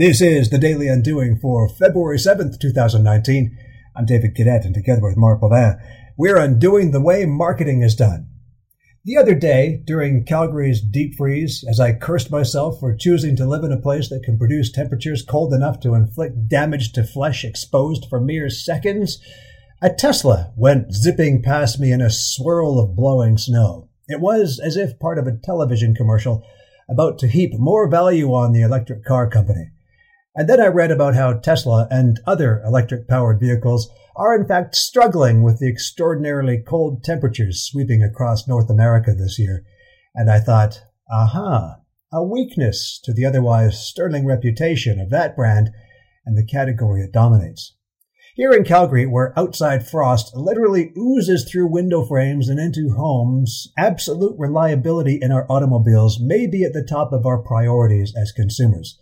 This is the Daily Undoing for February 7th, 2019. I'm David Cadet, and together with Mark Bovin, we're undoing the way marketing is done. The other day, during Calgary's deep freeze, as I cursed myself for choosing to live in a place that can produce temperatures cold enough to inflict damage to flesh exposed for mere seconds, a Tesla went zipping past me in a swirl of blowing snow. It was as if part of a television commercial about to heap more value on the electric car company. And then I read about how Tesla and other electric powered vehicles are in fact struggling with the extraordinarily cold temperatures sweeping across North America this year. And I thought, aha, a weakness to the otherwise sterling reputation of that brand and the category it dominates. Here in Calgary, where outside frost literally oozes through window frames and into homes, absolute reliability in our automobiles may be at the top of our priorities as consumers.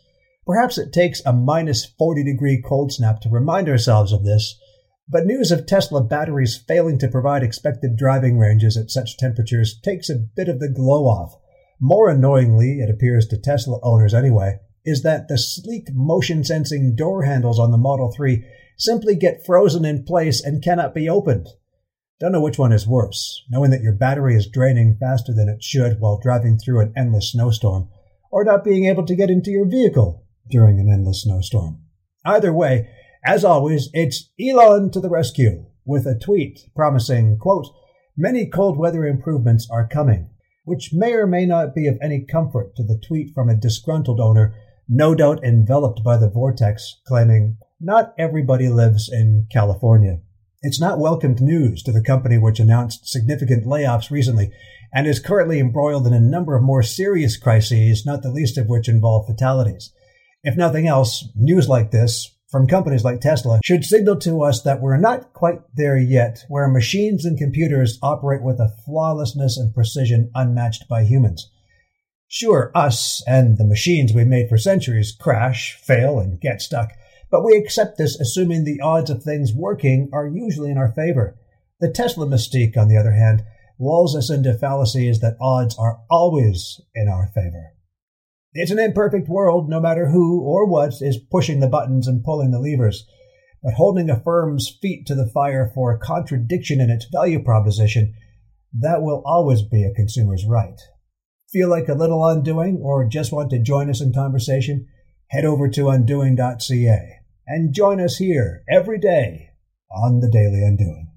Perhaps it takes a minus 40 degree cold snap to remind ourselves of this, but news of Tesla batteries failing to provide expected driving ranges at such temperatures takes a bit of the glow off. More annoyingly, it appears to Tesla owners anyway, is that the sleek motion sensing door handles on the Model 3 simply get frozen in place and cannot be opened. Don't know which one is worse, knowing that your battery is draining faster than it should while driving through an endless snowstorm, or not being able to get into your vehicle during an endless snowstorm. Either way, as always, it's Elon to the rescue with a tweet promising, quote, many cold weather improvements are coming, which may or may not be of any comfort to the tweet from a disgruntled owner, no doubt enveloped by the vortex, claiming, not everybody lives in California. It's not welcomed news to the company which announced significant layoffs recently and is currently embroiled in a number of more serious crises, not the least of which involve fatalities. If nothing else, news like this from companies like Tesla should signal to us that we're not quite there yet, where machines and computers operate with a flawlessness and precision unmatched by humans. Sure, us and the machines we've made for centuries crash, fail, and get stuck, but we accept this assuming the odds of things working are usually in our favor. The Tesla mystique, on the other hand, lulls us into fallacies that odds are always in our favor. It's an imperfect world, no matter who or what is pushing the buttons and pulling the levers. But holding a firm's feet to the fire for a contradiction in its value proposition, that will always be a consumer's right. Feel like a little undoing or just want to join us in conversation? Head over to undoing.ca and join us here every day on the Daily Undoing.